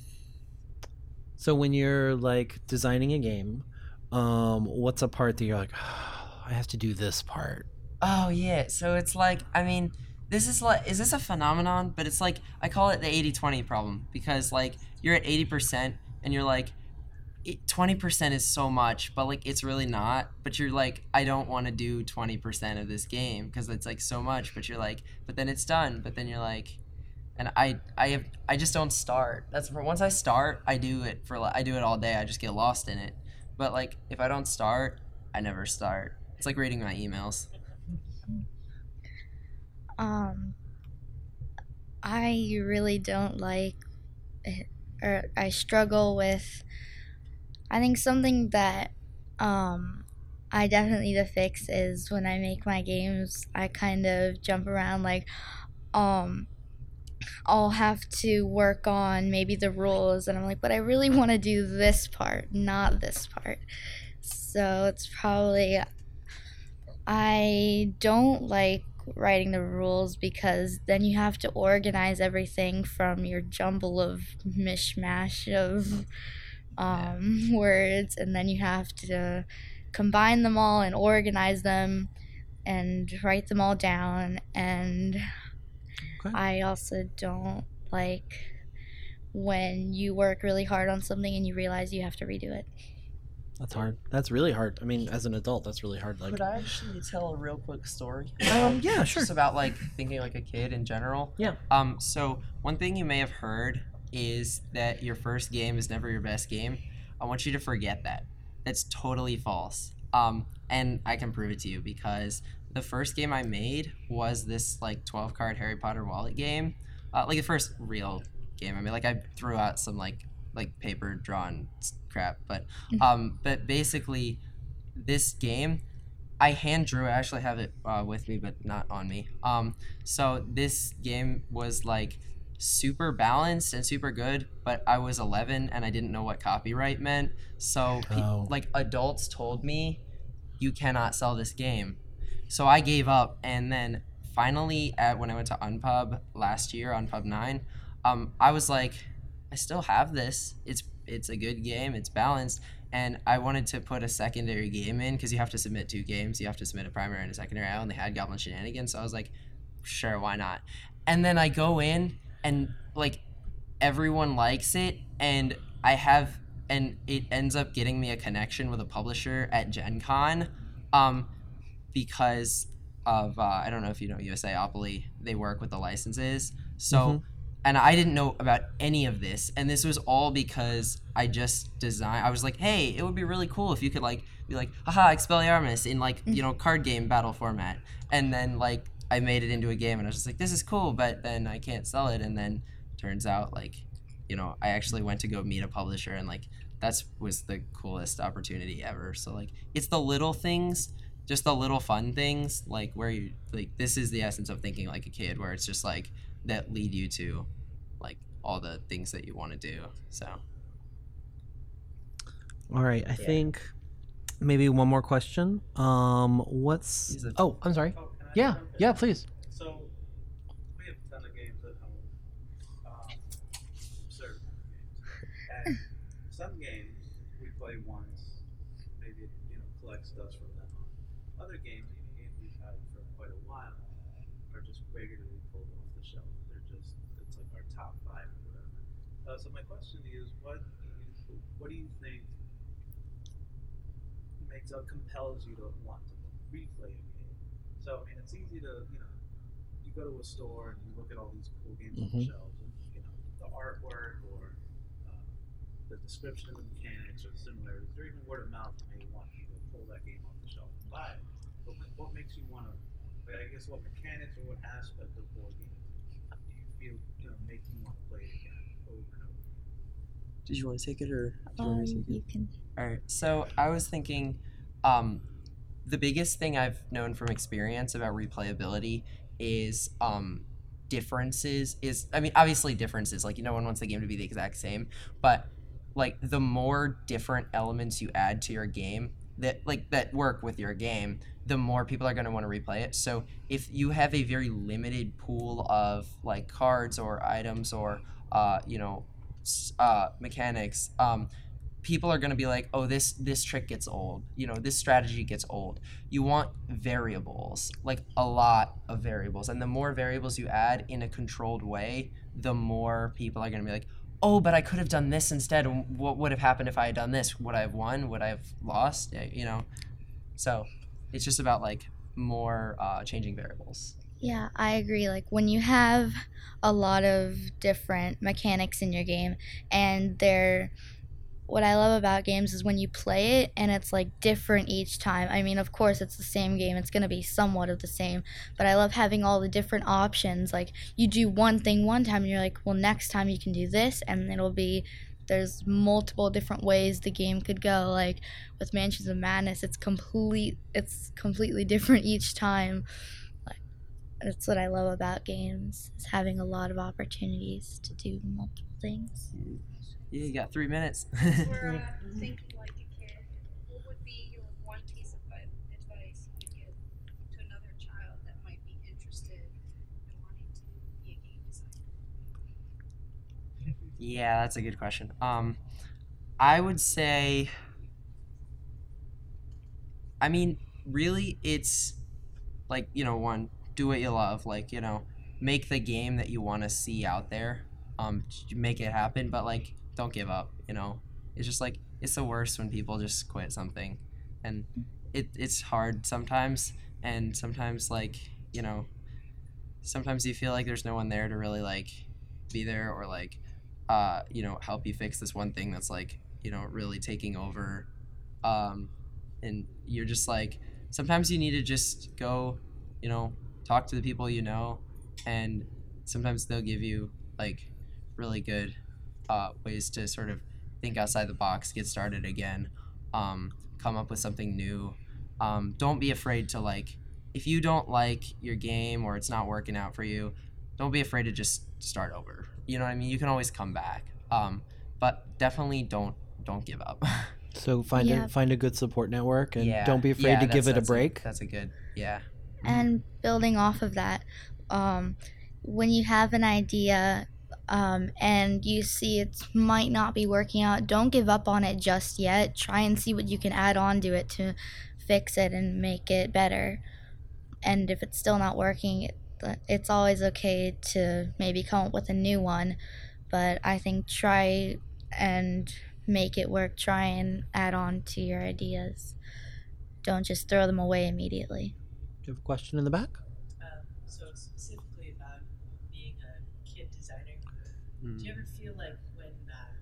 So when you're like designing a game, um, what's a part that you're like, I have to do this part? Oh yeah, so it's like I mean, this is like is this a phenomenon? But it's like I call it the 80-20 problem because like you're at 80% and you're like it- 20% is so much, but like it's really not. But you're like I don't want to do 20% of this game because it's like so much, but you're like but then it's done, but then you're like and I I have I just don't start. That's for once I start, I do it for I do it all day. I just get lost in it. But like if I don't start, I never start. It's like reading my emails. um, I really don't like, or I struggle with. I think something that um, I definitely need to fix is when I make my games, I kind of jump around like, um, I'll have to work on maybe the rules, and I'm like, but I really want to do this part, not this part. So it's probably I don't like writing the rules because then you have to organize everything from your jumble of mishmash of um, words, and then you have to combine them all and organize them and write them all down. And Okay. I also don't like when you work really hard on something and you realize you have to redo it. That's hard. That's really hard. I mean, as an adult, that's really hard. Like, Could I actually tell a real quick story? um, yeah, sure. Just about like thinking like a kid in general. Yeah. Um. So one thing you may have heard is that your first game is never your best game. I want you to forget that. That's totally false. Um. And I can prove it to you because the first game I made was this like 12 card Harry Potter wallet game. Uh, like the first real game. I mean, like I threw out some like like paper drawn s- crap, but um, but basically, this game I hand drew. I actually have it uh, with me, but not on me. Um, so this game was like super balanced and super good, but I was 11 and I didn't know what copyright meant. So, pe- Oh. like, adults told me, you cannot sell this game. So I gave up. And then finally, at when I went to Unpub last year, Unpub 9, um, I was like, I still have this. It's it's a good game. It's balanced. And I wanted to put a secondary game in because you have to submit two games. You have to submit a primary and a secondary. I only had Goblin Shenanigans, so I was like, sure, why not? And then I go in and like everyone likes it, and I have and it ends up getting me a connection with a publisher at Gen Con, um, because of uh, I don't know if you know USAopoly. They work with the licenses, so. Mhm. And I didn't know about any of this, and this was all because I just designed. I was like, "Hey, it would be really cool if you could like be like, haha, Expelliarmus in like you know card game battle format." And then like I made it into a game, and I was just like, "This is cool," but then I can't sell it, and then turns out like, you know, I actually went to go meet a publisher, and like that's was the coolest opportunity ever. So like, it's the little things, just the little fun things, like where you like this is the essence of thinking like a kid, where it's just like that lead you to like all the things that you want to do. So All right, I think maybe one more question. Um, what's? Oh, I'm sorry. Oh, Yeah, yeah, please. So we have a ton of games at home, um, certain games, and some games we play once, maybe you know collect stuff from them. Other games, even games we've had for quite a while, are just regularly pulled off the shelf. They're just it's like our top five or whatever. Uh, so my question to you is, what do you, what do you think makes uh, compels you to want to replay a game? So I mean, it's easy to you know you go to a store and you look at all these cool games on Mhm. the shelves, and you know the artwork or uh, the description of the mechanics or the similarities, or even word of mouth may want you to pull that game off the shelf and buy it. But what- what makes you want to? I guess what mechanics or what aspect of board games do you feel you know make you want to play it again over and over? did you want to take it or? Um, you can. All right. So I was thinking, um, the biggest thing I've known from experience about replayability is um, differences. Is I mean, obviously differences. Like no one wants the game to be the exact same, but like the more different elements you add to your game that like that work with your game, the more people are going to want to replay it. So if you have a very limited pool of like cards or items or uh, you know uh, mechanics, um, people are going to be like, oh, this this trick gets old. You know, this strategy gets old. You want variables, like a lot of variables, and the more variables you add in a controlled way, the more people are going to be like, oh, but I could have done this instead. What would have happened if I had done this? Would I have won? Would I have lost? You know, so it's just about like more uh, changing variables. Yeah, I agree. Like when you have a lot of different mechanics in your game and they're what I love about games is when you play it and it's like different each time. I mean, of course, it's the same game. It's going to be somewhat of the same, but I love having all the different options. Like you do one thing one time and you're like, "Well, next time you can do this." And it'll be there's multiple different ways the game could go. Like with Mansions of Madness, it's complete it's completely different each time that's what I love about games is having a lot of opportunities to do multiple things. Mm. Yeah, you got three minutes. We're uh, think like a kid. What would be your one piece of advice you would give to another child that might be interested in wanting to be a game designer? Yeah, that's a good question. Um, I would say, I mean, really, it's like you know, one, do what you love. Like you know, make the game that you want to see out there. Um, make it happen, but like, don't give up. You know, it's just like it's the worst when people just quit something, and it it's hard sometimes, and sometimes like you know, sometimes you feel like there's no one there to really like be there or like uh, you know, help you fix this one thing that's like, you know, really taking over. Um, and you're just like, sometimes you need to just go, you know, talk to the people you know, and sometimes they'll give you like really good uh, ways to sort of think outside the box, get started again, um, come up with something new. Um, don't be afraid to like, if you don't like your game or it's not working out for you, don't be afraid to just start over. You know what I mean? You can always come back. Um, but definitely don't don't give up. So find Yeah. a find a good support network and yeah. don't be afraid yeah, to give it a that's break. that's a good. Yeah. and building off of that um, when you have an idea um, and you see it might not be working out. Don't give up on it just yet. Try and see what you can add on to it to fix it and make it better. And if it's still not working it, it's always okay to maybe come up with a new one. But i think try and make it work. Try and add on to your ideas. Don't just throw them away immediately. Do you have a question in the back? Um, so specifically about being a kid designer, Mm. do you ever feel like when uh,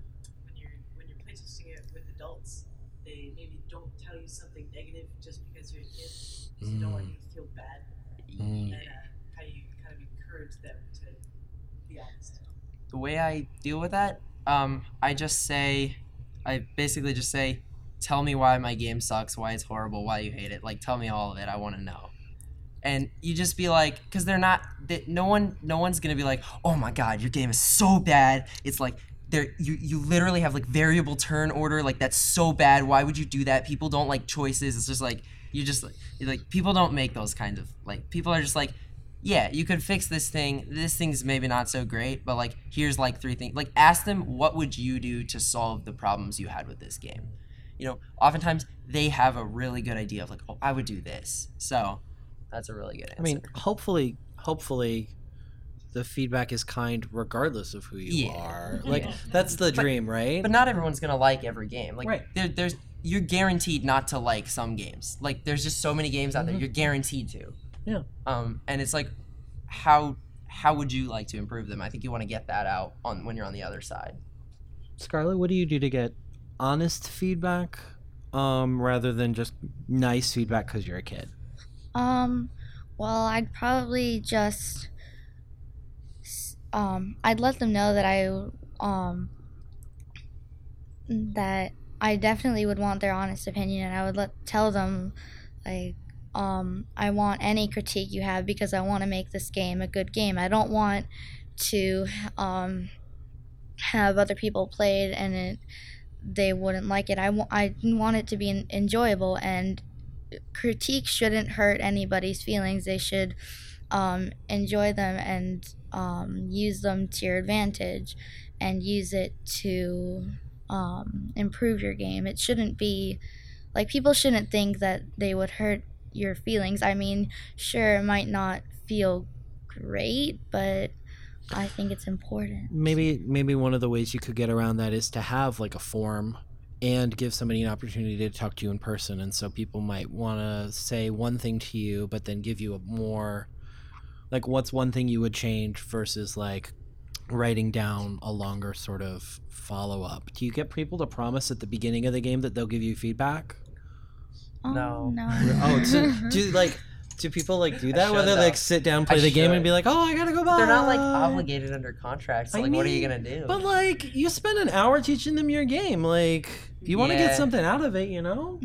when you're when you're playtesting it with adults, they maybe don't tell you something negative just because you're a kid, because you don't want you to feel bad, Mm. and uh, how you kind of encourage them to be honest. the way I deal with that, um, I just say, I basically just say, tell me why my game sucks, why it's horrible, why you hate it. Like, tell me all of it. I want to know. And you just be like, because they're not, they, no one, no one's gonna be like, oh my god, your game is so bad. It's like there, you you literally have like variable turn order. Like that's so bad. Why would you do that? People don't like choices. It's just like you just like, like people don't make those kinds of like people are just like yeah, you could fix this thing. This thing's maybe not so great, but like here's like three things. Like ask them what would you do to solve the problems you had with this game. You know, oftentimes they have a really good idea of like, oh, I would do this. So that's a really good answer. I mean, hopefully, hopefully, the feedback is kind regardless of who you Yeah. are. Like Yeah. that's the dream, right? but not everyone's gonna like every game. Like Right. there, there's you're guaranteed not to like some games. Like there's just so many games out there Mhm. you're guaranteed to. Yeah. Um, and it's like, how how would you like to improve them? I think you want to get that out on when you're on the other side. Scarlett, what do you do to get honest feedback, um, rather than just nice feedback because you're a kid? Um, well, I'd probably just um I'd let them know that I um that I definitely would want their honest opinion and I would let tell them like um I want any critique you have because I want to make this game a good game. I don't want to um have other people play it and it they wouldn't like it. I want I want it to be en- enjoyable and critique shouldn't hurt anybody's feelings. They should um, enjoy them and um, use them to your advantage and use it to um, improve your game. It shouldn't be like people shouldn't think that they would hurt your feelings. I mean, sure, it might not feel great, but I think it's important. Maybe maybe one of the ways you could get around that is to have like a forum and give somebody an opportunity to talk to you in person and so people might want to say one thing to you but then give you a more like what's one thing you would change versus like writing down a longer sort of follow up. Do you get people to promise at the beginning of the game that they'll give you feedback? Oh, No. no. Oh, do, do like do people like do that? Whether they like sit down, play I the game, and be like, "Oh, I gotta go back." They're not like obligated under contract. So I like, what are you gonna do? But like, you spend an hour teaching them your game. Like, you want to Yeah. get something out of it, you know?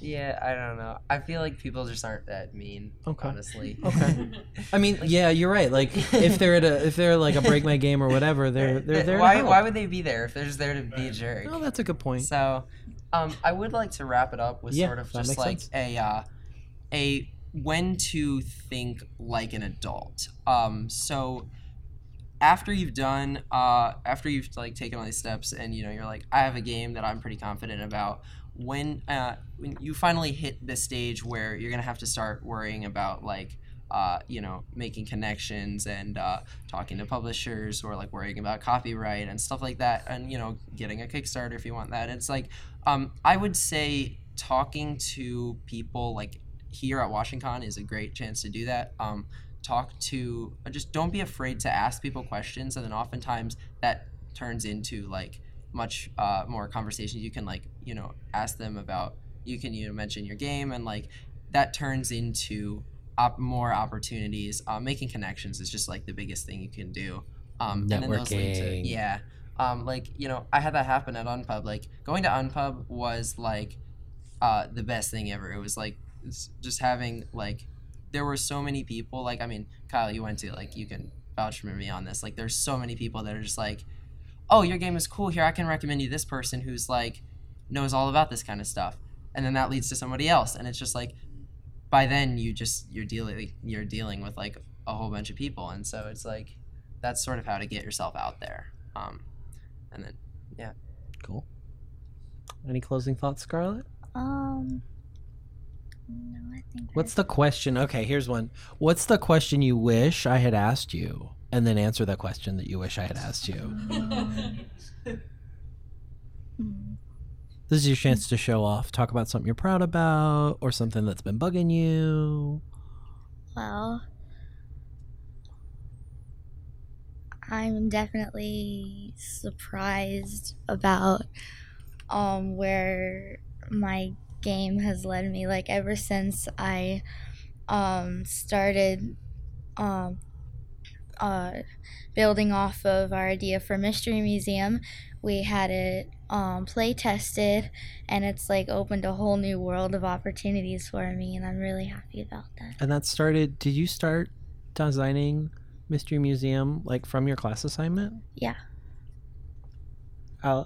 yeah, I don't know. I feel like people just aren't that mean. Okay. Honestly. Okay. I mean, yeah, you're right. Like, if they're at a, if they're like a break my game or whatever, they're they're there. to why why would they be there if they're just there to be a jerk? Oh, that's a good point. So, um, I would like to wrap it up with Yeah, sort of that just makes like sense. a uh, a when to think like an adult. Um, so after you've done uh, after you've like taken all these steps and you know you're like I have a game that I'm pretty confident about. When uh, when you finally hit the stage where you're gonna have to start worrying about like uh, you know, making connections and uh, talking to publishers or like worrying about copyright and stuff like that, and you know, getting a Kickstarter if you want that. It's like, um, I would say talking to people like here at WashingCon is a great chance to do that. Um, talk to, uh, just don't be afraid to ask people questions, and then oftentimes that turns into like much uh, more conversations. You can like, you know, ask them about. You can you know mention your game and like that turns into op- more opportunities. Uh, making connections is just like the biggest thing you can do. Um, and then those lead to- Networking. yeah. Um, like you know, I had that happen at Unpub. Like going to Unpub was like uh, the best thing ever. It was like just having like there were so many people. Like I mean, Kyle, you went to like you can vouch for me on this. Like there's so many people that are just like, "Oh, your game is cool. Here, I can recommend you this person who's like knows all about this kind of stuff." And then that leads to somebody else, and it's just like by then you just you're dealing you're dealing with like a whole bunch of people, and so it's like that's sort of how to get yourself out there. Um, and then yeah. Cool. Any closing thoughts, Scarlett? Um. No, I think. What's the question? Okay, here's one. What's the question you wish I had asked you? And then answer the question that you wish I had asked you. This is your chance to show off. Talk about something you're proud about or something that's been bugging you. Well, I'm definitely surprised about um where my game has led me. Like ever since I um started um uh building off of our idea for Mystery Museum, we had it um play tested and it's like opened a whole new world of opportunities for me and I'm really happy about that. And that started, did you start designing Mystery Museum like from your class assignment? Yeah. Uh,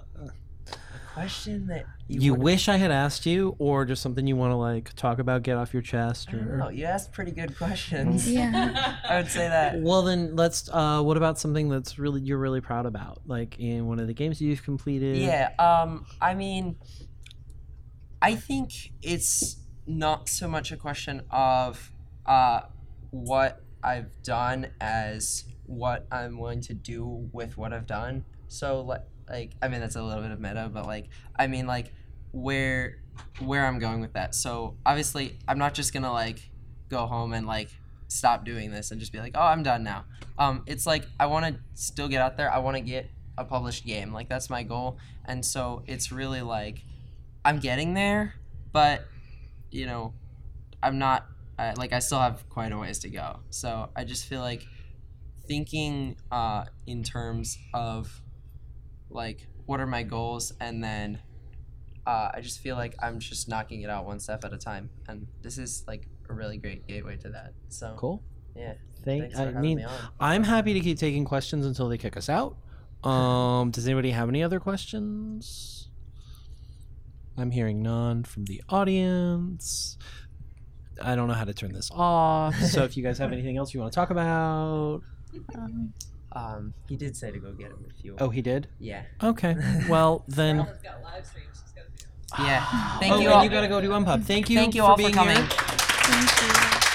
question that you would've- wish I had asked you, or just something you want to like talk about, get off your chest, I don't or know. You asked pretty good questions. Yeah. I would say that. well, then let's. Uh, what about something that's really you're really proud about, like in one of the games you've completed? Yeah. Um. I mean, I think it's not so much a question of uh what I've done as what I'm willing to do with what I've done. So like, like I mean that's a little bit of meta, but like I mean like where where I'm going with that. So obviously I'm not just gonna like go home and like stop doing this and just be like, oh, I'm done now. Um, it's like I want to still get out there. I want to get a published game. Like that's my goal. And so it's really like I'm getting there, but you know, I'm not like I still have quite a ways to go. So I just feel like thinking uh, in terms of like what are my goals and then uh, I just feel like I'm just knocking it out one step at a time, and this is like a really great gateway to that. So Cool. yeah, Thank. thanks for I having mean, me on. I'm happy to keep taking questions until they kick us out. Um, does anybody have any other questions? I'm hearing none from the audience. I don't know how to turn this off. So if you guys have anything else you want to talk about, Um, Um, he did say to go get him if you. oh, he did. yeah, Okay. Well then. Scarlett's got live streams. She's got to do. yeah. Thank oh, you and all. you gotta go to Unpub. Thank you. Thank you for all being for coming. here. thank you.